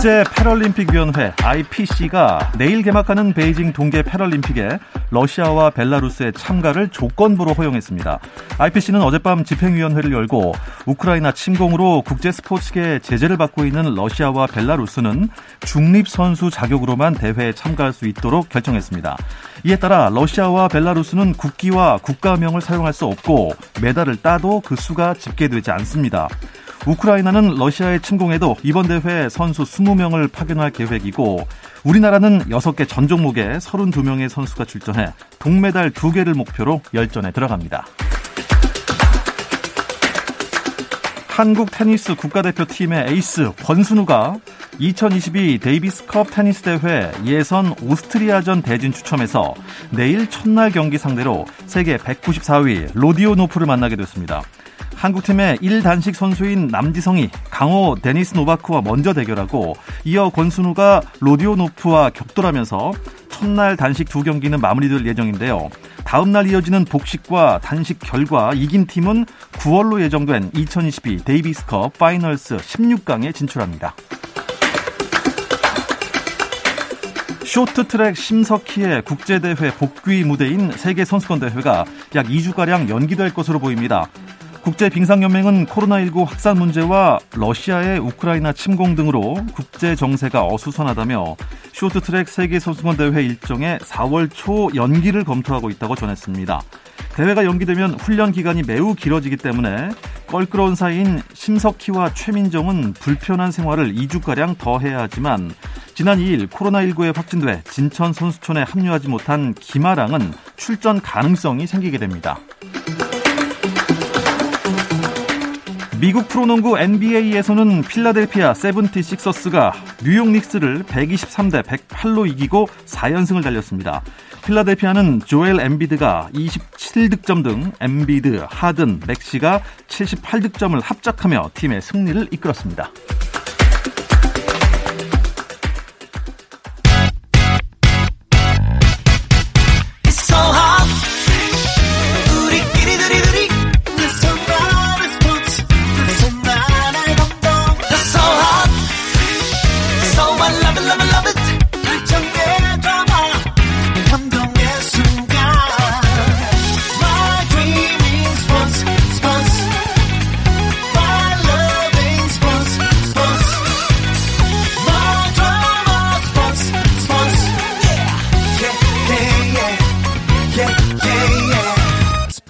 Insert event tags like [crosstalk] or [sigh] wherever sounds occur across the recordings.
국제 패럴림픽 위원회 IPC가 내일 개막하는 베이징 동계 패럴림픽에 러시아와 벨라루스의 참가를 조건부로 허용했습니다. IPC는 어젯밤 집행위원회를 열고 우크라이나 침공으로 국제 스포츠계 제재를 받고 있는 러시아와 벨라루스는 중립 선수 자격으로만 대회에 참가할 수 있도록 결정했습니다. 이에 따라 러시아와 벨라루스는 국기와 국가명을 사용할 수 없고 메달을 따도 그 수가 집계되지 않습니다. 우크라이나는 러시아의 침공에도 이번 대회 선수 20명을 파견할 계획이고 우리나라는 6개 전 종목에 32명의 선수가 출전해 동메달 2개를 목표로 열전에 들어갑니다. 한국 테니스 국가대표팀의 에이스 권순우가 2022 데이비스컵 테니스 대회 예선 오스트리아전 대진 추첨에서 내일 첫날 경기 상대로 세계 194위 로디오노프를 만나게 됐습니다. 한국팀의 1단식 선수인 남지성이 강호 데니스 노바크와 먼저 대결하고 이어 권순우가 로디오노프와 격돌하면서 첫날 단식 두 경기는 마무리될 예정인데요. 다음 날 이어지는 복식과 단식 결과 이긴 팀은 9월로 예정된 2022 데이비스컵 파이널스 16강에 진출합니다. 쇼트트랙 심석희의 국제대회 복귀 무대인 세계선수권대회가 약 2주가량 연기될 것으로 보입니다. 국제빙상연맹은 코로나19 확산 문제와 러시아의 우크라이나 침공 등으로 국제 정세가 어수선하다며 쇼트트랙 세계선수권대회 일정의 4월 초 연기를 검토하고 있다고 전했습니다. 대회가 연기되면 훈련 기간이 매우 길어지기 때문에 껄끄러운 사이인 심석희와 최민정은 불편한 생활을 2주가량 더 해야 하지만 지난 2일 코로나19에 확진돼 진천 선수촌에 합류하지 못한 김아랑은 출전 가능성이 생기게 됩니다. 미국 프로농구 NBA에서는 필라델피아 세븐티식서스가 뉴욕 닉스를 123대 108로 이기고 4연승을 달렸습니다. 필라델피아는 조엘 엠비드가 27득점 등 엠비드, 하든, 맥시가 78득점을 합작하며 팀의 승리를 이끌었습니다.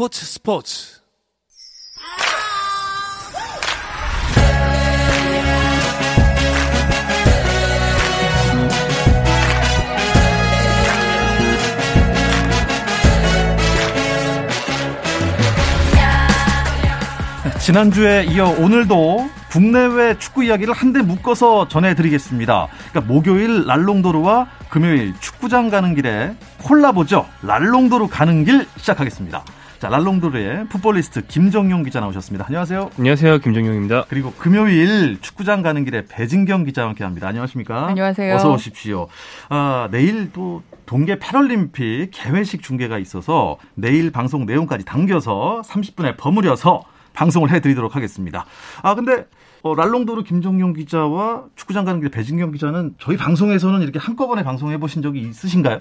스포츠 스포츠 [laughs] 지난주에 이어 오늘도 국내외 축구 이야기를 한데 묶어서 전해드리겠습니다. 그러니까 목요일 랄롱도르와 금요일 축구장 가는 길에 콜라보죠. 랄롱도르 가는 길 시작하겠습니다. 자, 랄롱도르의 풋볼리스트 김정용 기자 나오셨습니다. 안녕하세요. 안녕하세요. 김정용입니다. 그리고 금요일 축구장 가는 길에 배진경 기자와 함께 합니다. 안녕하십니까? 안녕하세요. 어서 오십시오. 아, 내일 또 동계 패럴림픽 개회식 중계가 있어서 내일 방송 내용까지 당겨서 30분에 버무려서 방송을 해드리도록 하겠습니다. 아, 근데 어, 랄롱도르 김정용 기자와 축구장 가는 길 배진경 기자는 저희 방송에서는 이렇게 한꺼번에 방송해 보신 적이 있으신가요?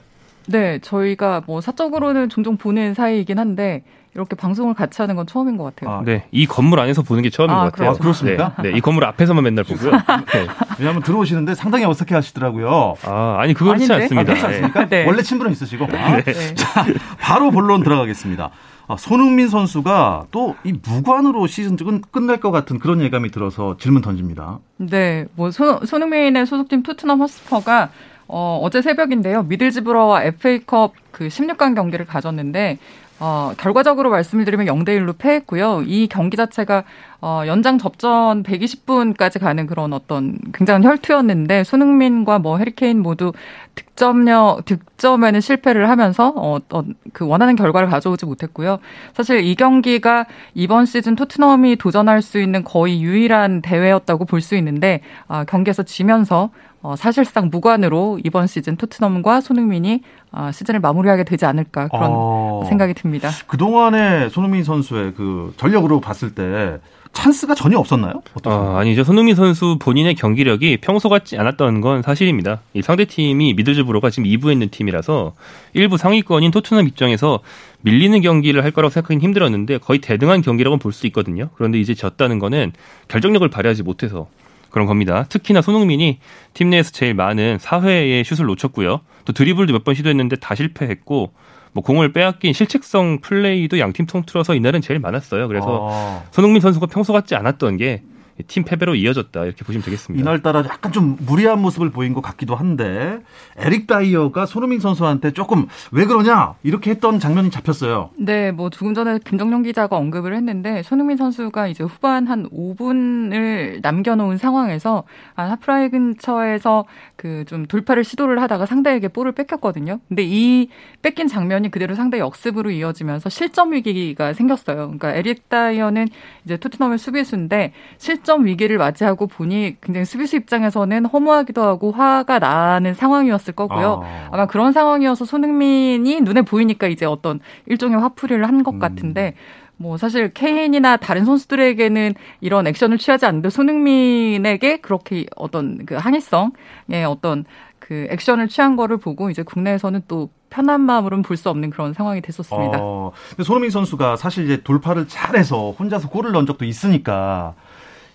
네, 저희가 뭐 사적으로는 종종 보는 사이이긴 한데 이렇게 방송을 같이 하는 건 처음인 것 같아요. 아, 네, 이 건물 안에서 보는 게 처음인 아, 것 같아요. 아, 그렇습니까? 네, 네, 이 건물 앞에서만 맨날 보고요. [laughs] 네. 왜냐하면 들어오시는데 상당히 어색해 하시더라고요. 아, 아니 그렇지 아닌데? 않습니다. 아, 그렇지 않습니까? 네. 원래 친분은 있으시고. 아, 네. 자, 바로 본론 들어가겠습니다. 아, 손흥민 선수가 또 이 무관으로 시즌 끝- 끝날 것 같은 그런 예감이 들어서 질문 던집니다. 네, 뭐 손, 손흥민의 소속팀 토트넘 허스퍼가 어, 어제 새벽인데요. 미들즈브러와 FA컵 그 16강 경기를 가졌는데 어, 결과적으로 말씀을 드리면 0대 1로 패했고요. 이 경기 자체가 어, 연장 접전 120분까지 가는 그런 어떤 굉장한 혈투였는데 손흥민과 뭐 해리케인 모두 득점력 득점에는 실패를 하면서 어떤 그 원하는 결과를 가져오지 못했고요. 사실 이 경기가 이번 시즌 토트넘이 도전할 수 있는 거의 유일한 대회였다고 볼 수 있는데 아, 경기에서 지면서 어, 사실상 무관으로 이번 시즌 토트넘과 손흥민이 어, 시즌을 마무리하게 되지 않을까 그런 어, 생각이 듭니다. 그동안에 손흥민 선수의 그 전력으로 봤을 때 찬스가 전혀 없었나요? 어, 아니죠. 손흥민 선수 본인의 경기력이 평소 같지 않았던 건 사실입니다. 이 상대팀이 미들즈브로가 지금 2부에 있는 팀이라서 1부 상위권인 토트넘 입장에서 밀리는 경기를 할 거라고 생각하기는 힘들었는데 거의 대등한 경기라고 볼 수 있거든요. 그런데 이제 졌다는 거는 결정력을 발휘하지 못해서 그런 겁니다. 특히나 손흥민이 팀 내에서 제일 많은 4회의 슛을 놓쳤고요. 또 드리블도 몇 번 시도했는데 다 실패했고 뭐 공을 빼앗긴 실책성 플레이도 양팀 통틀어서 이날은 제일 많았어요. 그래서 아. 손흥민 선수가 평소 같지 않았던 게 팀 패배로 이어졌다 이렇게 보시면 되겠습니다. 이날따라 약간 좀 무리한 모습을 보인 것 같기도 한데 에릭 다이어가 손흥민 선수한테 조금 왜 그러냐 이렇게 했던 장면이 잡혔어요. 네, 뭐 조금 전에 김정용 기자가 언급을 했는데 손흥민 선수가 이제 후반 한 5분을 남겨놓은 상황에서 하프라이 근처에서 그 좀 돌파를 시도를 하다가 상대에게 볼을 뺏겼거든요. 근데 이 뺏긴 장면이 그대로 상대 역습으로 이어지면서 실점 위기가 생겼어요. 그러니까 에릭 다이어는 이제 토트넘의 수비수인데 실점 실점 위기를 맞이하고 보니 굉장히 수비수 입장에서는 허무하기도 하고 화가 나는 상황이었을 거고요. 아. 마 그런 상황이어서 손흥민이 눈에 보이니까 이제 어떤 일종의 화풀이를 한것 음. 같은데 뭐 사실 케인이나 다른 선수들에게는 이런 액션을 취하지 않는데 손흥민에게 그렇게 어떤 그 항의성의 어떤 그 액션을 취한 거를 보고 이제 국내에서는 또 편한 마음으로는 볼 수 없는 그런 상황이 됐었습니다. 어, 근데 손흥민 선수가 사실 이제 돌파를 잘해서 혼자서 골을 넣은 적도 있으니까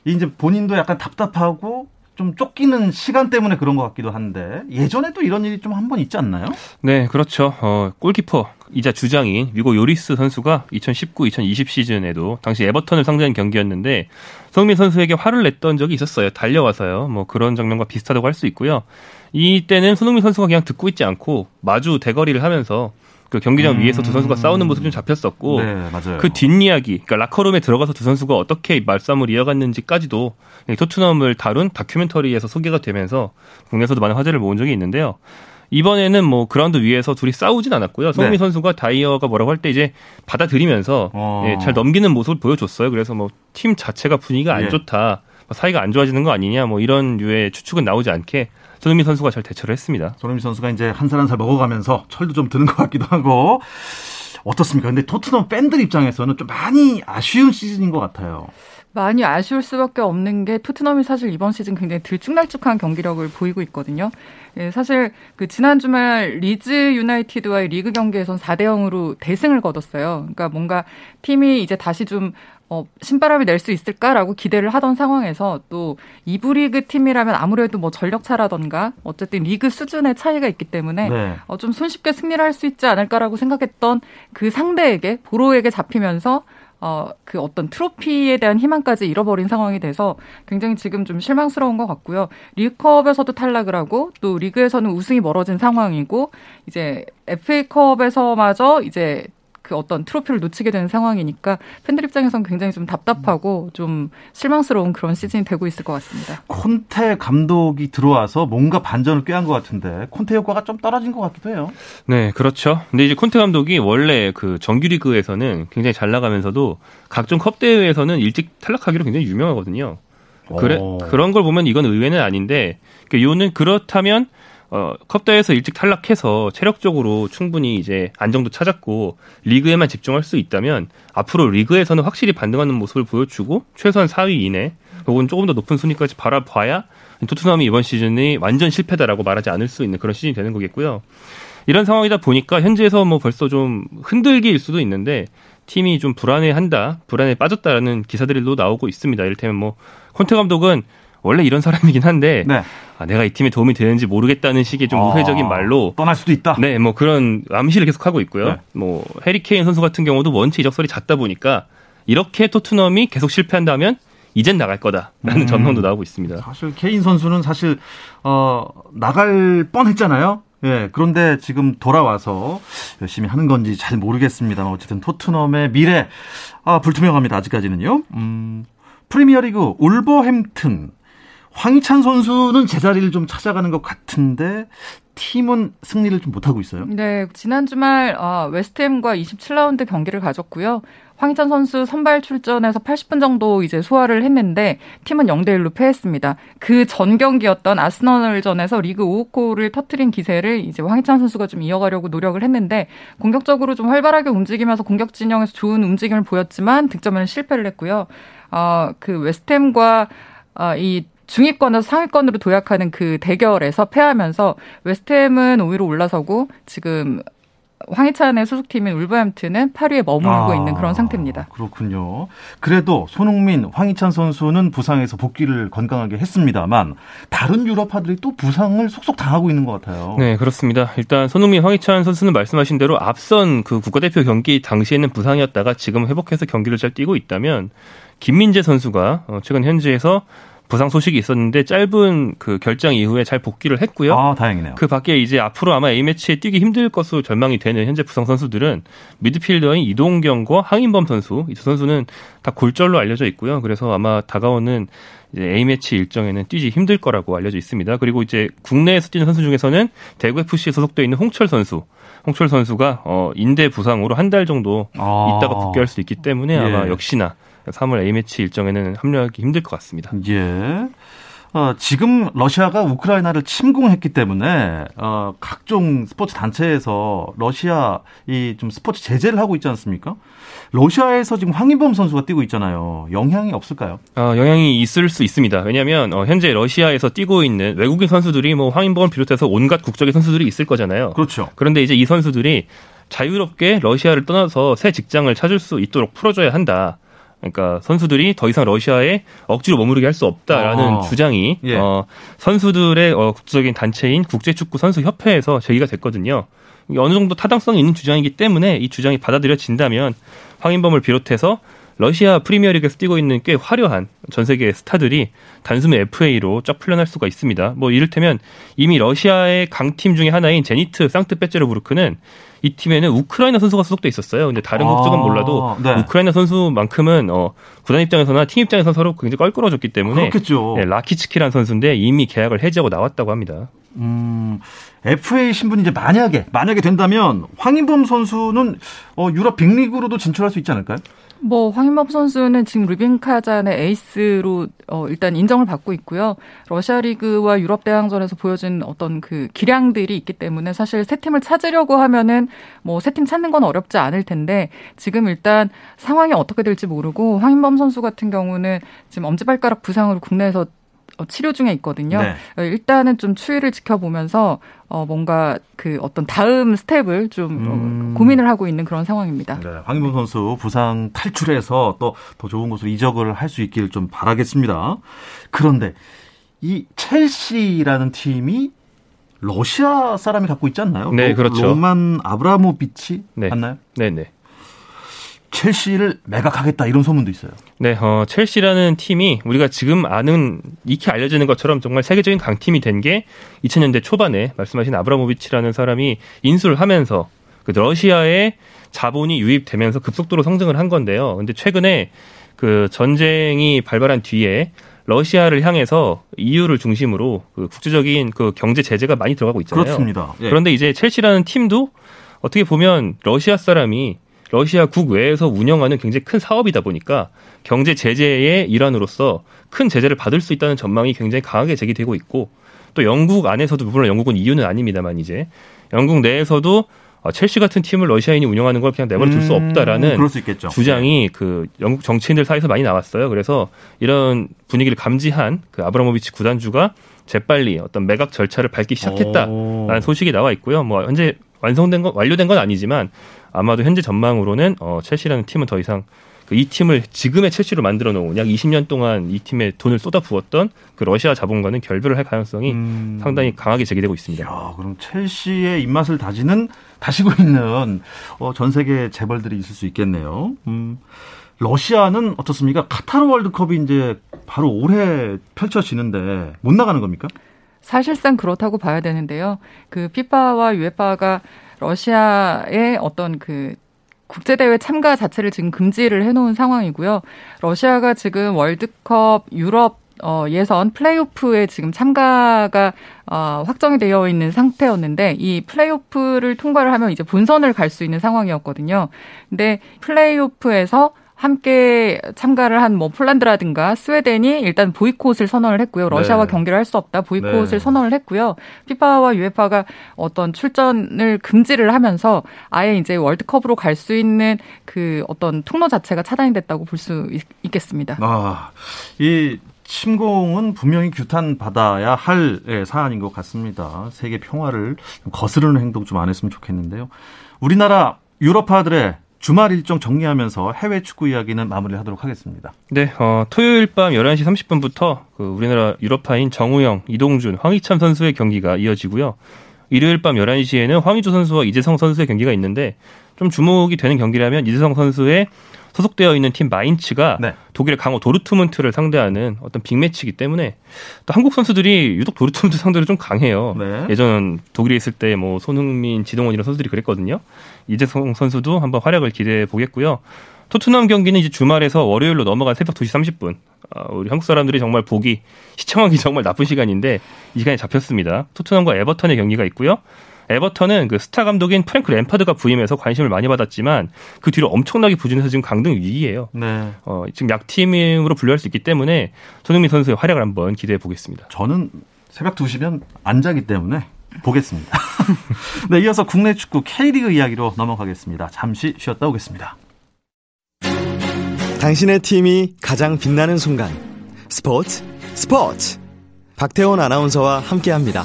이제 본인도 약간 답답하고 좀 쫓기는 시간 때문에 그런 것 같기도 한데 예전에도 이런 일이 좀 한 번 있지 않나요? 네, 그렇죠. 어, 골키퍼 이자 주장인 위고 요리스 선수가 2019-2020 시즌에도 당시 에버턴을 상대한 경기였는데 성민 선수에게 화를 냈던 적이 있었어요. 달려와서요. 뭐 그런 장면과 비슷하다고 할 수 있고요. 이때는 손흥민 선수가 그냥 듣고 있지 않고 마주 대거리를 하면서 그 경기장 음. 위에서 두 선수가 싸우는 모습 좀 잡혔었고 네. 그 뒷이야기, 그러니까 라커룸에 들어가서 두 선수가 어떻게 말싸움을 이어갔는지까지도 토트넘을 다룬 다큐멘터리에서 소개가 되면서 국내에서도 많은 화제를 모은 적이 있는데요. 이번에는 뭐 그라운드 위에서 둘이 싸우진 않았고요. 성민 네. 선수가 다이어가 뭐라고 할 때 이제 받아들이면서 어. 예, 잘 넘기는 모습을 보여줬어요. 그래서 뭐 팀 자체가 분위기가 안 예. 좋다, 뭐 사이가 안 좋아지는 거 아니냐, 뭐 이런 류의 추측은 나오지 않게 손흥민 선수가 잘 대처를 했습니다. 손흥민 선수가 이제 한 살 한 살 먹어가면서 철도 좀 드는 것 같기도 하고 어떻습니까? 근데 토트넘 팬들 입장에서는 좀 많이 아쉬운 시즌인 것 같아요. 많이 아쉬울 수밖에 없는 게 토트넘이 사실 이번 시즌 굉장히 들쭉날쭉한 경기력을 보이고 있거든요. 예, 사실 그 지난 주말 리즈 유나이티드와의 리그 경기에선 4대 0으로 대승을 거뒀어요. 그러니까 뭔가 팀이 이제 다시 좀 어, 신바람을 낼 수 있을까라고 기대를 하던 상황에서 또 이부 리그 팀이라면 아무래도 뭐 전력차라던가 어쨌든 리그 수준의 차이가 있기 때문에 네. 어, 좀 손쉽게 승리를 할 수 있지 않을까라고 생각했던 그 상대에게 보로에게 잡히면서 어, 그 어떤 트로피에 대한 희망까지 잃어버린 상황이 돼서 굉장히 지금 좀 실망스러운 것 같고요. 리그컵에서도 탈락을 하고 또 리그에서는 우승이 멀어진 상황이고 이제 FA컵에서마저 이제 그 어떤 트로피를 놓치게 되는 상황이니까 팬들 입장에서는 굉장히 좀 답답하고 좀 실망스러운 그런 시즌이 되고 있을 것 같습니다. 콘테 감독이 들어와서 뭔가 반전을 꾀한 것 같은데 콘테 효과가 좀 떨어진 것 같기도 해요. 네, 그렇죠. 근데 이제 콘테 감독이 원래 그 정규리그에서는 굉장히 잘 나가면서도 각종 컵 대회에서는 일찍 탈락하기로 굉장히 유명하거든요. 그래, 그런 걸 보면 이건 의외는 아닌데, 그 요는 그렇다면 어, 컵대에서 일찍 탈락해서 체력적으로 충분히 이제 안정도 찾았고 리그에만 집중할 수 있다면 앞으로 리그에서는 확실히 반등하는 모습을 보여주고 최소한 4위 이내 혹은 조금 더 높은 순위까지 바라봐야 토트넘이 이번 시즌이 완전 실패다라고 말하지 않을 수 있는 그런 시즌이 되는 거겠고요. 이런 상황이다 보니까 현지에서 뭐 벌써 좀 흔들기일 수도 있는데 팀이 좀 불안해한다, 불안에 빠졌다라는 기사들도 나오고 있습니다. 이를테면 뭐 콘테 감독은 원래 이런 사람이긴 한데 네. 아, 내가 이 팀에 도움이 되는지 모르겠다는 식의 좀 아, 우회적인 말로 떠날 수도 있다. 네, 뭐 그런 암시를 계속 하고 있고요. 네. 뭐 해리 케인 선수 같은 경우도 원체 이적설이 잦다 보니까 이렇게 토트넘이 계속 실패한다면 이젠 나갈 거다라는 음. 전망도 나오고 있습니다. 사실 케인 선수는 사실 어 나갈 뻔했잖아요. 예, 그런데 지금 돌아와서 열심히 하는 건지 잘 모르겠습니다만 어쨌든 토트넘의 미래 아 불투명합니다. 아직까지는요. 음, 프리미어리그 울버햄튼 황희찬 선수는 제자리를 좀 찾아가는 것 같은데 팀은 승리를 좀 못하고 있어요. 네, 지난 주말 어, 웨스트햄과 27라운드 경기를 가졌고요. 황희찬 선수 선발 출전해서 80분 정도 이제 소화를 했는데 팀은 0대 1로 패했습니다. 그 전 경기였던 아스널전에서 리그 5호 골을 터트린 기세를 이제 황희찬 선수가 좀 이어가려고 노력을 했는데 공격적으로 좀 활발하게 움직이면서 공격 진영에서 좋은 움직임을 보였지만 득점에는 실패를 했고요. 어, 그 웨스트햄과 어, 이 중위권에서 상위권으로 도약하는 그 대결에서 패하면서 웨스트햄은 5위로 올라서고 지금 황희찬의 소속팀인 울버햄튼은 8위에 머물고 아, 있는 그런 상태입니다. 그렇군요. 그래도 손흥민, 황희찬 선수는 부상에서 복귀를 건강하게 했습니다만 다른 유럽파들이 또 부상을 속속 당하고 있는 것 같아요. 네, 그렇습니다. 일단 손흥민, 황희찬 선수는 말씀하신 대로 앞선 그 국가대표 경기 당시에는 부상이었다가 지금 회복해서 경기를 잘 뛰고 있다면 김민재 선수가 어, 최근 현지에서 부상 소식이 있었는데 짧은 그 결정 이후에 잘 복귀를 했고요. 아, 다행이네요. 그 밖에 이제 앞으로 아마 A매치에 뛰기 힘들 것으로 전망이 되는 현재 부상 선수들은 미드필더인 이동경과 황인범 선수, 이 두 선수는 다 골절로 알려져 있고요. 그래서 아마 다가오는 이제 A매치 일정에는 뛰지 힘들 거라고 알려져 있습니다. 그리고 이제 국내에서 뛰는 선수 중에서는 대구 FC에 소속되어 있는 홍철 선수, 홍철 선수가 어 인대 부상으로 한 달 정도 아. 있다가 복귀할 수 있기 때문에 아마 예. 역시나 3월 A매치 일정에는 합류하기 힘들 것 같습니다. 예. 어, 지금 러시아가 우크라이나를 침공했기 때문에 어, 각종 스포츠 단체에서 러시아 이 좀 스포츠 제재를 하고 있지 않습니까? 러시아에서 지금 황인범 선수가 뛰고 있잖아요. 영향이 없을까요? 어, 영향이 있을 수 있습니다. 왜냐하면 어, 현재 러시아에서 뛰고 있는 외국인 선수들이 뭐 황인범을 비롯해서 온갖 국적의 선수들이 있을 거잖아요. 그렇죠. 그런데 이제 이 선수들이 자유롭게 러시아를 떠나서 새 직장을 찾을 수 있도록 풀어줘야 한다. 그러니까 선수들이 더 이상 러시아에 억지로 머무르게 할 수 없다라는 아, 주장이 예. 어, 선수들의 어, 국제적인 단체인 국제축구 선수 협회에서 제기가 됐거든요. 어느 정도 타당성이 있는 주장이기 때문에 이 주장이 받아들여진다면 황인범을 비롯해서 러시아 프리미어리그에서 뛰고 있는 꽤 화려한 전 세계 스타들이 단숨에 FA로 쫙 풀려날 수가 있습니다. 뭐 이를테면 이미 러시아의 강팀 중에 하나인 제니트 상트페테르부르크는 이 팀에는 우크라이나 선수가 소속돼 있었어요. 근데 다른 국적은 아, 몰라도 네. 우크라이나 선수만큼은 어, 구단 입장에서나 팀 입장에서 서로 굉장히 껄끄러졌기 때문에 그렇겠죠. 네, 라키츠키라는 선수인데 이미 계약을 해지하고 나왔다고 합니다. 음, FA 신분이 이제 만약에 만약에 된다면 황인범 선수는 어, 유럽 빅리그로도 진출할 수 있지 않을까요? 뭐 황인범 선수는 지금 루빈 카잔의 에이스로 어, 일단 인정을 받고 있고요. 러시아 리그와 유럽 대항전에서 보여준 어떤 그 기량들이 있기 때문에 사실 새 팀을 찾으려고 하면은 뭐 새 팀 찾는 건 어렵지 않을 텐데 지금 일단 상황이 어떻게 될지 모르고 황인범 선수 같은 경우는 지금 엄지발가락 부상으로 국내에서 어, 치료 중에 있거든요. 네. 어, 일단은 좀 추이를 지켜보면서 어 뭔가 그 어떤 다음 스텝을 좀 어, 음. 고민을 하고 있는 그런 상황입니다. 네, 황인범 선수 부상 탈출해서 또 더 좋은 곳으로 이적을 할 수 있기를 좀 바라겠습니다. 그런데 이 첼시라는 팀이 러시아 사람이 갖고 있지 않나요? 네, 그렇죠. 로만 아브라모비치 네. 맞나요? 네, 네. 첼시를 매각하겠다 이런 소문도 있어요. 네, 어, 첼시라는 팀이 우리가 지금 아는 익히 알려지는 것처럼 정말 세계적인 강팀이 된 게 2000년대 초반에 말씀하신 아브라모비치라는 사람이 인수를 하면서 그 러시아에 자본이 유입되면서 급속도로 성장을 한 건데요. 근데 최근에 그 전쟁이 발발한 뒤에 러시아를 향해서 EU를 중심으로 그 국제적인 그 경제 제재가 많이 들어가고 있잖아요. 그렇습니다. 예. 그런데 이제 첼시라는 팀도 어떻게 보면 러시아 사람이 러시아 국외에서 운영하는 굉장히 큰 사업이다 보니까 경제 제재의 일환으로서 큰 제재를 받을 수 있다는 전망이 굉장히 강하게 제기되고 있고 또 영국 안에서도 물론 영국은 이유는 아닙니다만 이제 영국 내에서도 어, 첼시 같은 팀을 러시아인이 운영하는 걸 그냥 내버려 둘수 음, 없다라는 수 주장이 그 영국 정치인들 사이에서 많이 나왔어요. 그래서 이런 분위기를 감지한 그 아브라모비치 구단주가 재빨리 어떤 매각 절차를 밟기 시작했다라는 소식이 나와 있고요. 뭐 현재 완성된 건 완료된 건 아니지만 아마도 현재 전망으로는 어, 첼시라는 팀은 더 이상 그이 팀을 지금의 첼시로 만들어 놓은 약 20년 동안 이 팀에 돈을 쏟아 부었던 그 러시아 자본과는 결별을 할 가능성이 음. 상당히 강하게 제기되고 있습니다. 야, 그럼 첼시의 입맛을 다지는 다시고 있는 어, 전 세계 재벌들이 있을 수 있겠네요. 음. 러시아는 어떻습니까? 카타르 월드컵이 이제 바로 올해 펼쳐지는데 못 나가는 겁니까? 사실상 그렇다고 봐야 되는데요. 그 피파와 유에파가 러시아의 어떤 그 국제대회 참가 자체를 지금 금지를 해놓은 상황이고요. 러시아가 지금 월드컵 유럽 어, 예선 플레이오프에 지금 참가가 어, 확정이 되어 있는 상태였는데 이 플레이오프를 통과를 하면 이제 본선을 갈 수 있는 상황이었거든요. 근데 플레이오프에서 함께 참가를 한 뭐 폴란드라든가 스웨덴이 일단 보이콧을 선언을 했고요. 러시아와 네. 경기를 할 수 없다 보이콧을 네. 선언을 했고요. 피파와 유에파가 어떤 출전을 금지를 하면서 아예 이제 월드컵으로 갈 수 있는 그 어떤 통로 자체가 차단이 됐다고 볼 수 있겠습니다. 아, 이 침공은 분명히 규탄 받아야 할 예, 사안인 것 같습니다. 세계 평화를 거스르는 행동 좀 안 했으면 좋겠는데요. 우리나라 유럽파들의 주말 일정 정리하면서 해외 축구 이야기는 마무리하도록 하겠습니다. 네, 어, 토요일 밤 11시 30분부터 그 우리나라 유럽파인 정우영, 이동준, 황희찬 선수의 경기가 이어지고요. 일요일 밤 11시에는 황희조 선수와 이재성 선수의 경기가 있는데 좀 주목이 되는 경기라면 이재성 선수의 소속되어 있는 팀 마인츠가 네. 독일의 강호 도르트문트를 상대하는 어떤 빅매치이기 때문에 또 한국 선수들이 유독 도르트문트 상대로 좀 강해요. 네. 예전 독일에 있을 때 뭐 손흥민, 지동원 이런 선수들이 그랬거든요. 이재성 선수도 한번 활약을 기대해 보겠고요. 토트넘 경기는 이제 주말에서 월요일로 넘어간 새벽 2시 30분. 어, 우리 한국 사람들이 정말 보기 시청하기 [laughs] 정말 나쁜 시간인데 이 시간에 잡혔습니다. 토트넘과 에버턴의 경기가 있고요. 에버턴은 그 스타 감독인 프랭크 램파드가 부임해서 관심을 많이 받았지만 그 뒤로 엄청나게 부진해서 지금 강등 위기예요. 네. 어, 지금 약팀으로 분류할 수 있기 때문에 손흥민 선수의 활약을 한번 기대해 보겠습니다. 저는 새벽 2시면 안 자기 때문에 보겠습니다. [laughs] 네, 이어서 국내 축구 K리그 이야기로 넘어가겠습니다. 잠시 쉬었다 오겠습니다. 당신의 팀이 가장 빛나는 순간 스포츠 스포츠 박태원 아나운서와 함께 합니다.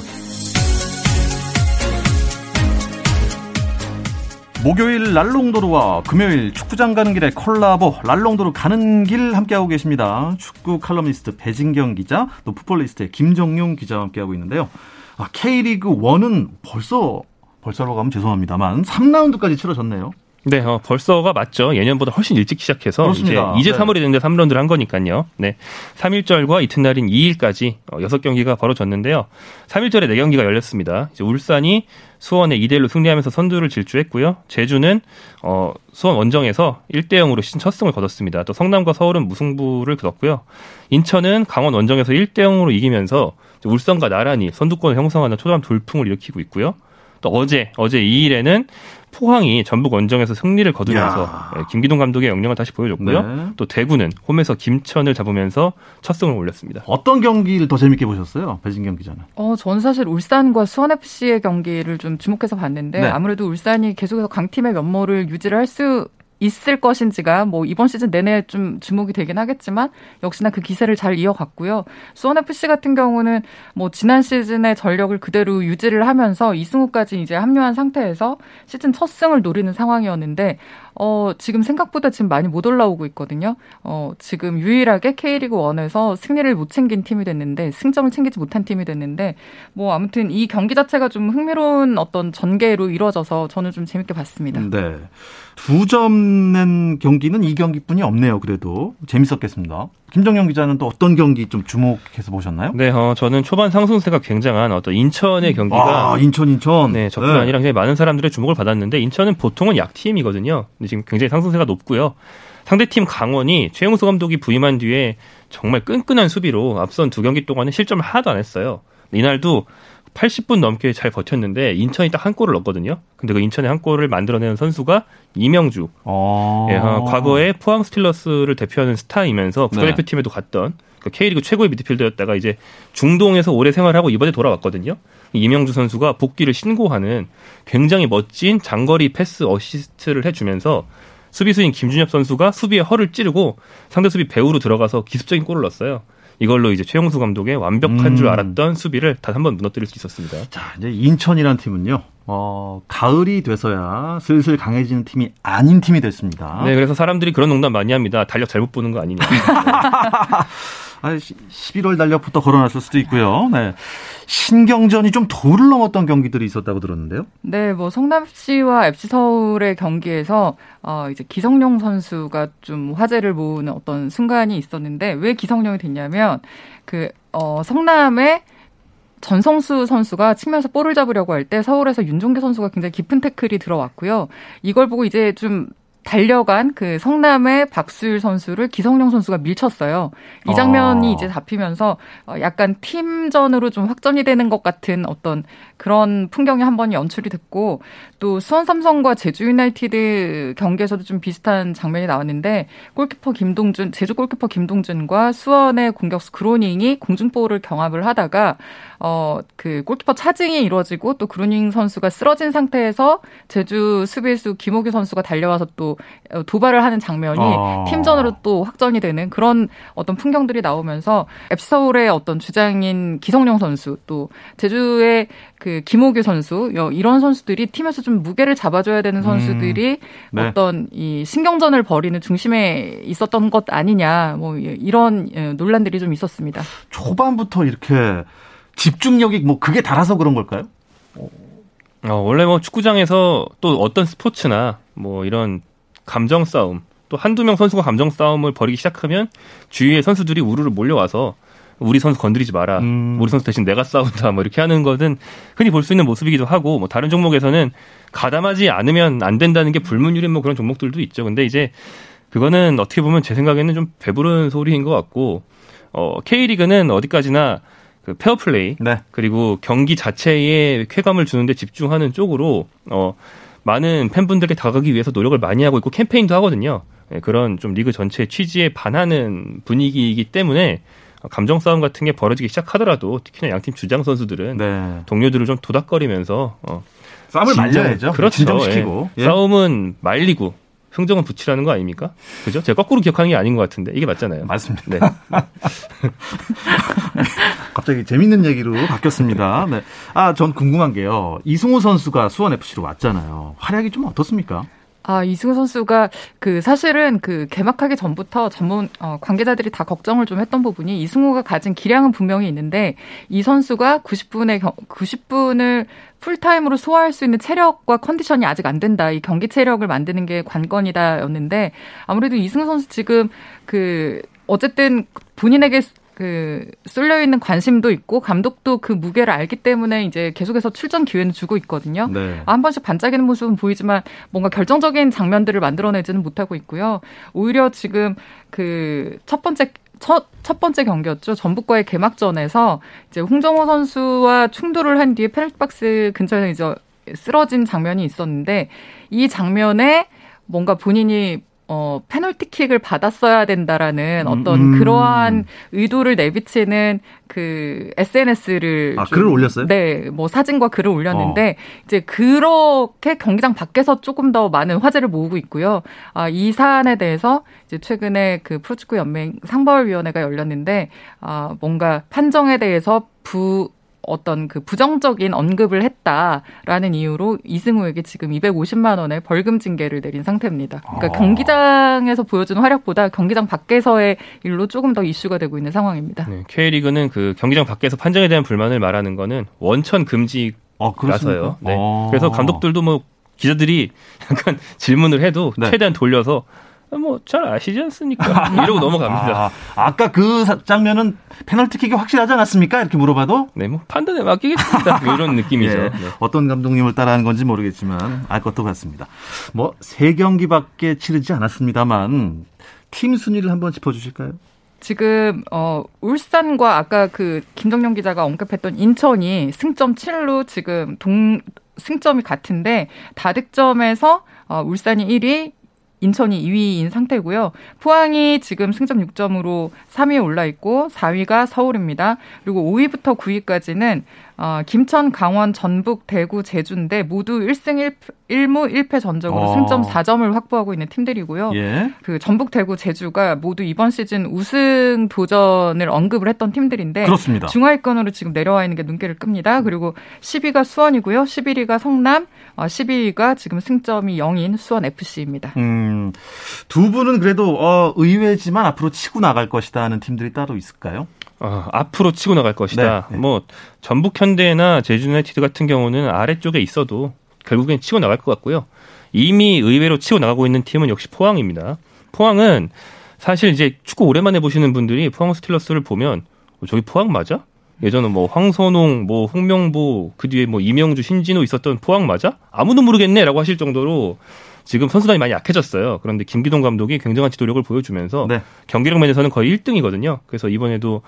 목요일 랄롱도르와 금요일 축구장 가는 길에 콜라보 랄롱도르 가는 길 함께하고 계십니다. 축구 칼럼니스트 배진경 기자, 또 풋볼리스트의 김정용 기자와 함께하고 있는데요. 아, K리그 1은 벌써 벌써로 가면 죄송합니다만 3라운드까지 치러졌네요. 네, 어, 벌써가 맞죠. 예년보다 훨씬 일찍 시작해서 그렇습니다. 이제 이제 네. 3월이 됐는데 3라운드를 한 거니까요. 네. 3일절과 이튿날인 2일까지 어, 6경기가 벌어졌는데요. 3일절에 4경기가 열렸습니다. 이제 울산이 수원에 2대 1로 승리하면서 선두를 질주했고요. 제주는 어, 수원 원정에서 1대 0으로 시즌 첫 승을 거뒀습니다. 또 성남과 서울은 무승부를 거뒀고요. 인천은 강원 원정에서 1대 0으로 이기면서 울산과 나란히 선두권을 형성하는 초반 돌풍을 일으키고 있고요. 또 어제 어제 2일에는 포항이 전북 원정에서 승리를 거두면서 야. 예, 김기동 감독의 역량을 다시 보여줬고요. 네. 또 대구는 홈에서 김천을 잡으면서 첫 승을 올렸습니다. 어떤 경기를 더 재밌게 보셨어요? 배진경 기자는? 어, 저는 사실 울산과 수원 FC의 경기를 좀 주목해서 봤는데 네. 아무래도 울산이 계속해서 강팀의 면모를 유지를 할 수 있을 것인지가 뭐 이번 시즌 내내 좀 주목이 되긴 하겠지만 역시나 그 기세를 잘 이어갔고요. 수원 FC 같은 경우는 뭐 지난 시즌의 전력을 그대로 유지를 하면서 2승후까지 이제 합류한 상태에서 시즌 첫 승을 노리는 상황이었는데 어, 지금 생각보다 지금 많이 못 올라오고 있거든요. 어, 지금 유일하게 K리그 1에서 승리를 못 챙긴 팀이 됐는데, 승점을 챙기지 못한 팀이 됐는데, 뭐, 아무튼 이 경기 자체가 좀 흥미로운 어떤 전개로 이루어져서 저는 좀 재밌게 봤습니다. 네. 두 점 낸 경기는 이 경기뿐이 없네요, 그래도. 재밌었겠습니다. 김정영 기자는 또 어떤 경기 좀 주목해서 보셨나요? 네, 어, 저는 초반 상승세가 굉장한 어떤 인천의 경기가 아, 인천 인천. 네, 저뿐 네. 아니라 굉장히 많은 사람들의 주목을 받았는데 인천은 보통은 약팀이거든요. 근데 지금 굉장히 상승세가 높고요. 상대팀 강원이 최용수 감독이 부임한 뒤에 정말 끈끈한 수비로 앞선 두 경기 동안은 실점을 하나도 안 했어요. 이날도 80분 넘게 잘 버텼는데 인천이 딱 한 골을 넣었거든요. 근데 그 인천의 한 골을 만들어내는 선수가 이명주. 아~ 예, 어, 과거에 포항 스틸러스를 대표하는 스타이면서 국가대표팀에도 네. 갔던 그 K리그 최고의 미드필더였다가 이제 중동에서 오래 생활하고 이번에 돌아왔거든요. 이명주 선수가 복귀를 신고하는 굉장히 멋진 장거리 패스 어시스트를 해주면서 수비수인 김준엽 선수가 수비에 허를 찌르고 상대 수비 배후로 들어가서 기습적인 골을 넣었어요. 이걸로 이제 최용수 감독의 완벽한 음. 줄 알았던 수비를 단 한 번 무너뜨릴 수 있었습니다. 자, 이제 인천이란 팀은요. 어, 가을이 돼서야 슬슬 강해지는 팀이 아닌 팀이 됐습니다. 네, 그래서 사람들이 그런 농담 많이 합니다. 달력 잘못 보는 거 아니냐. [laughs] 아, 11월 달력부터 걸어놨을 수도 있고요. 네. 신경전이 좀 도를 넘었던 경기들이 있었다고 들었는데요. 네, 뭐 성남시와 FC 서울의 경기에서 어 이제 기성용 선수가 좀 화제를 모으는 어떤 순간이 있었는데 왜 기성용이 됐냐면 그어 성남의 전성수 선수가 측면에서 볼을 잡으려고 할 때 서울에서 윤종계 선수가 굉장히 깊은 태클이 들어왔고요. 이걸 보고 이제 좀 달려간 그 성남의 박수일 선수를 기성용 선수가 밀쳤어요. 이 장면이 아. 이제 잡히면서 어, 약간 팀전으로 좀 확전이 되는 것 같은 어떤 그런 풍경이 한 번 연출이 됐고 또 수원 삼성과 제주 유나이티드 경기에서도 좀 비슷한 장면이 나왔는데 골키퍼 김동준 제주 골키퍼 김동준과 수원의 공격수 그로닝이 공중볼을 경합을 하다가 어 그 골키퍼 차징이 이루어지고 또 그로닝 선수가 쓰러진 상태에서 제주 수비수 김호규 선수가 달려와서 또 도발을 하는 장면이 아. 팀전으로 또 확전이 되는 그런 어떤 풍경들이 나오면서 FC 서울의 어떤 주장인 기성용 선수 또 제주의 그 김호규 선수 이런 선수들이 팀에서 좀 무게를 잡아줘야 되는 선수들이 음, 네. 어떤 이 신경전을 벌이는 중심에 있었던 것 아니냐 뭐 이런 예, 논란들이 좀 있었습니다. 초반부터 이렇게 집중력이 뭐 그게 달아서 그런 걸까요? 어, 원래 뭐 축구장에서 또 어떤 스포츠나 뭐 이런 감정 싸움 또 한두 명 선수가 감정 싸움을 벌이기 시작하면 주위의 선수들이 우르르 몰려와서 우리 선수 건드리지 마라. 음. 우리 선수 대신 내가 싸운다. 뭐 이렇게 하는 것은 흔히 볼 수 있는 모습이기도 하고 뭐 다른 종목에서는 가담하지 않으면 안 된다는 게 불문율인 뭐 그런 종목들도 있죠. 근데 이제 그거는 어떻게 보면 제 생각에는 좀 배부른 소리인 것 같고 어 K리그는 어디까지나 그 페어플레이 네. 그리고 경기 자체에 쾌감을 주는데 집중하는 쪽으로 어 많은 팬분들께 다가가기 위해서 노력을 많이 하고 있고 캠페인도 하거든요. 네, 그런 좀 리그 전체 취지에 반하는 분위기이기 때문에 감정 싸움 같은 게 벌어지기 시작하더라도 특히나 양팀 주장 선수들은 네. 동료들을 좀 도닥거리면서 어, 싸움을 말려야죠. 그렇죠. 진정시키고 예. 예. 싸움은 말리고 흥정은 붙이라는 거 아닙니까? 그죠? 제가 거꾸로 기억하는 게 아닌 것 같은데 이게 맞잖아요. 맞습니다. 네. [laughs] 갑자기 재밌는 얘기로 바뀌었습니다. 네. 아, 전 궁금한 게요. 이승우 선수가 수원 FC로 왔잖아요. 활약이 좀 어떻습니까? 아, 이승우 선수가 그 사실은 그 개막하기 전부터 전문 어, 관계자들이 다 걱정을 좀 했던 부분이 이승우가 가진 기량은 분명히 있는데 이 선수가 90분의 90분을 풀타임으로 소화할 수 있는 체력과 컨디션이 아직 안 된다. 이 경기 체력을 만드는 게 관건이다였는데 아무래도 이승우 선수 지금 그 어쨌든 본인에게 그 쏠려 있는 관심도 있고 감독도 그 무게를 알기 때문에 이제 계속해서 출전 기회는 주고 있거든요. 네. 한 번씩 반짝이는 모습은 보이지만 뭔가 결정적인 장면들을 만들어내지는 못하고 있고요. 오히려 지금 그 첫 번째 첫, 첫 번째 경기였죠. 전북과의 개막전에서 이제 홍정호 선수와 충돌을 한 뒤에 페널티박스 근처에서 이제 쓰러진 장면이 있었는데 이 장면에 뭔가 본인이 어, 페널티킥을 받았어야 된다라는 어떤 음. 그러한 의도를 내비치는 그 SNS를 아, 글을 올렸어요? 네, 뭐 사진과 글을 올렸는데 어. 이제 그렇게 경기장 밖에서 조금 더 많은 화제를 모으고 있고요. 아, 이 사안에 대해서 이제 최근에 그 프로축구 연맹 상벌 위원회가 열렸는데 아, 뭔가 판정에 대해서 부 어떤 그 부정적인 언급을 했다라는 이유로 이승우에게 지금 250만 원의 벌금 징계를 내린 상태입니다. 그러니까 아. 경기장에서 보여주는 활약보다 경기장 밖에서의 일로 조금 더 이슈가 되고 있는 상황입니다. 네, K리그는 그 경기장 밖에서 판정에 대한 불만을 말하는 거는 원천 금지라서요. 아, 네. 아. 그래서 감독들도 뭐 기자들이 [laughs] 약간 질문을 해도 네. 최대한 돌려서 뭐 잘 아시지 않습니까? [laughs] 이러고 넘어갑니다. 아, 까그 장면은 페널티킥이 확실하지 않았습니까? 이렇게 물어봐도 네, 뭐 판단에 맡기겠습니다. 뭐 [laughs] 이런 느낌이죠. 예, 네. 어떤 감독님을 따라하는 건지 모르겠지만 알 것도 같습니다. 뭐 세 경기밖에 치르지 않았습니다만 팀 순위를 한번 짚어주실까요? 지금 어 울산과 아까 그 김정영 기자가 언급했던 인천이 승점 7로 지금 동 승점이 같은데 다득점에서 어, 울산이 1위, 인천이 2위인 상태고요. 포항이 지금 승점 6점으로 3위에 올라 있고 4위가 서울입니다. 그리고 5위부터 9위까지는 어, 김천, 강원, 전북, 대구, 제주인데 모두 1승 1, 1무 1패 전적으로 어. 승점 4점을 확보하고 있는 팀들이고요. 예. 그 전북, 대구, 제주가 모두 이번 시즌 우승 도전을 언급을 했던 팀들인데 그렇습니다. 중하위권으로 지금 내려와 있는 게 눈길을 끕니다. 그리고 10위가 수원이고요. 11위가 성남, 어, 12위가 지금 승점이 0인 수원 FC입니다. 음, 두 분은 그래도 어, 의외지만 앞으로 치고 나갈 것이다 하는 팀들이 따로 있을까요? 어, 앞으로 치고 나갈 것이다. 네, 네. 뭐 전북 현대나 제주 유나이티드 같은 경우는 아래쪽에 있어도 결국엔 치고 나갈 것 같고요. 이미 의외로 치고 나가고 있는 팀은 역시 포항입니다. 포항은 사실 이제 축구 오랜만에 보시는 분들이 포항 스틸러스를 보면 어, 저기 포항 맞아? 예전에 뭐 황선홍, 뭐 홍명보, 그 뒤에 뭐 이명주, 신진호 있었던 포항 맞아? 아무도 모르겠네라고 하실 정도로 지금 선수단이 많이 약해졌어요. 그런데 김기동 감독이 굉장한 지도력을 보여주면서 네. 경기력 면에서는 거의 1등이거든요. 그래서 이번에도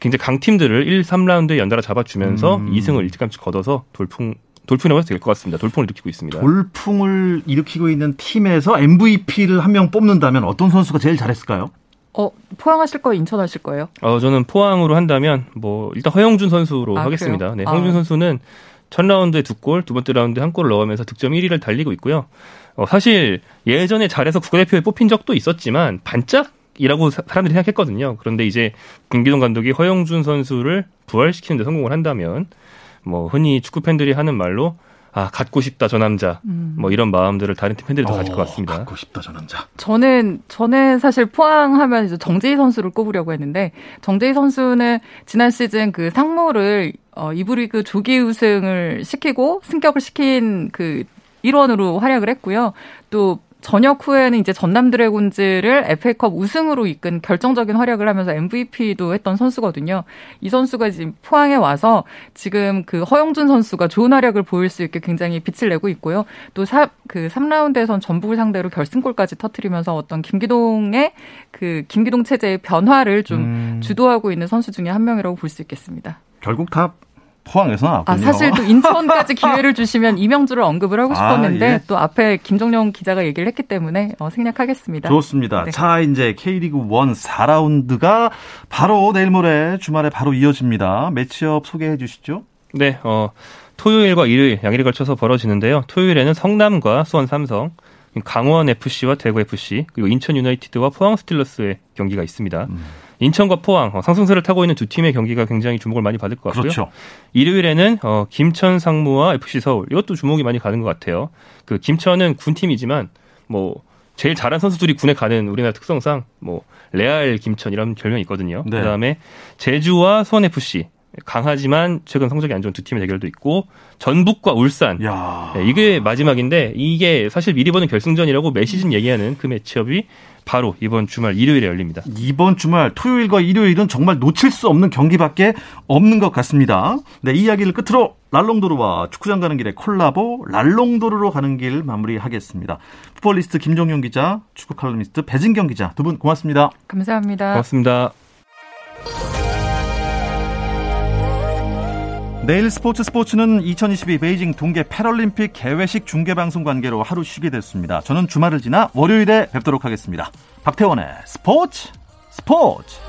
굉장히 강팀들을 1, 3라운드에 연달아 잡아주면서 음. 2승을 일찌감치 걷어서 돌풍 돌풍이라고 해도 될 것 같습니다. 돌풍을 일으키고 있습니다. 돌풍을 일으키고 있는 팀에서 MVP를 한 명 뽑는다면 어떤 선수가 제일 잘했을까요? 어, 포항하실 거예요? 인천 하실 거예요? 어, 저는 포항으로 한다면 뭐 일단 허영준 선수로 아, 하겠습니다. 네, 허영준 아. 선수는 첫 라운드에 두 골, 두 번째 라운드에 한 골을 넣으면서 득점 1위를 달리고 있고요. 어, 사실 예전에 잘해서 국가대표에 뽑힌 적도 있었지만 반짝이라고 사람들이 생각했거든요. 그런데 이제 김기동 감독이 허영준 선수를 부활시키는 데 성공을 한다면 뭐 흔히 축구 팬들이 하는 말로 아 갖고 싶다 저 남자 음. 뭐 이런 마음들을 다른 팀 팬들이 더 어, 가질 것 같습니다. 갖고 싶다 저 남자. 저는 저는 사실 포항하면 이제 정재희 선수를 꼽으려고 했는데 정재희 선수는 지난 시즌 그 상무를 어, 이브리그 조기 우승을 시키고 승격을 시킨 그 일원으로 활약을 했고요. 또 전역 후에는 이제 전남 드래곤즈를 FA컵 우승으로 이끈 결정적인 활약을 하면서 MVP도 했던 선수거든요. 이 선수가 지금 포항에 와서 지금 그 허영준 선수가 좋은 활약을 보일 수 있게 굉장히 빛을 내고 있고요. 또 사, 그 3라운드에선 전북을 상대로 결승골까지 터트리면서 어떤 김기동의 그 김기동 체제의 변화를 좀 음. 주도하고 있는 선수 중에 한 명이라고 볼 수 있겠습니다. 결국 다 포항에서 나왔군요. 아, 사실 또 인천까지 [laughs] 기회를 주시면 이명주를 언급을 하고 아, 싶었는데 아, 예. 또 앞에 김정용 기자가 얘기를 했기 때문에 어, 생략하겠습니다. 좋습니다. 네. 자, 이제 K리그 1 4라운드가 바로 내일 모레 주말에 바로 이어집니다. 매치업 소개해 주시죠. 네, 어, 토요일과 일요일 양일에 걸쳐서 벌어지는데요. 토요일에는 성남과 수원 삼성, 강원 FC와 대구 FC, 그리고 인천 유나이티드와 포항 스틸러스의 경기가 있습니다. 음. 인천과 포항 어, 상승세를 타고 있는 두 팀의 경기가 굉장히 주목을 많이 받을 것 같고요. 그렇죠. 일요일에는 어, 김천 상무와 FC 서울 이것도 주목이 많이 가는 것 같아요. 그 김천은 군 팀이지만 뭐 제일 잘한 선수들이 군에 가는 우리나라 특성상 뭐 레알 김천이라는 별명이 있거든요. 네. 그다음에 제주와 수원 FC 강하지만 최근 성적이 안 좋은 두 팀의 대결도 있고 전북과 울산 네, 이게 마지막인데 이게 사실 미리 보는 결승전이라고 매 시즌 얘기하는 그 매치업이 바로 이번 주말 일요일에 열립니다. 이번 주말 토요일과 일요일은 정말 놓칠 수 없는 경기밖에 없는 것 같습니다. 네, 이 이야기를 끝으로 랄롱도르와 축구장 가는 길의 콜라보 랄롱도르로 가는 길 마무리하겠습니다. 풋볼리스트 김종용 기자, 축구 칼럼니스트 배진경 기자 두 분 고맙습니다. 감사합니다. 고맙습니다. 내일 스포츠 스포츠는 2022 베이징 동계 패럴림픽 개회식 중계방송 관계로 하루 쉬게 됐습니다. 저는 주말을 지나 월요일에 뵙도록 하겠습니다. 박태원의 스포츠 스포츠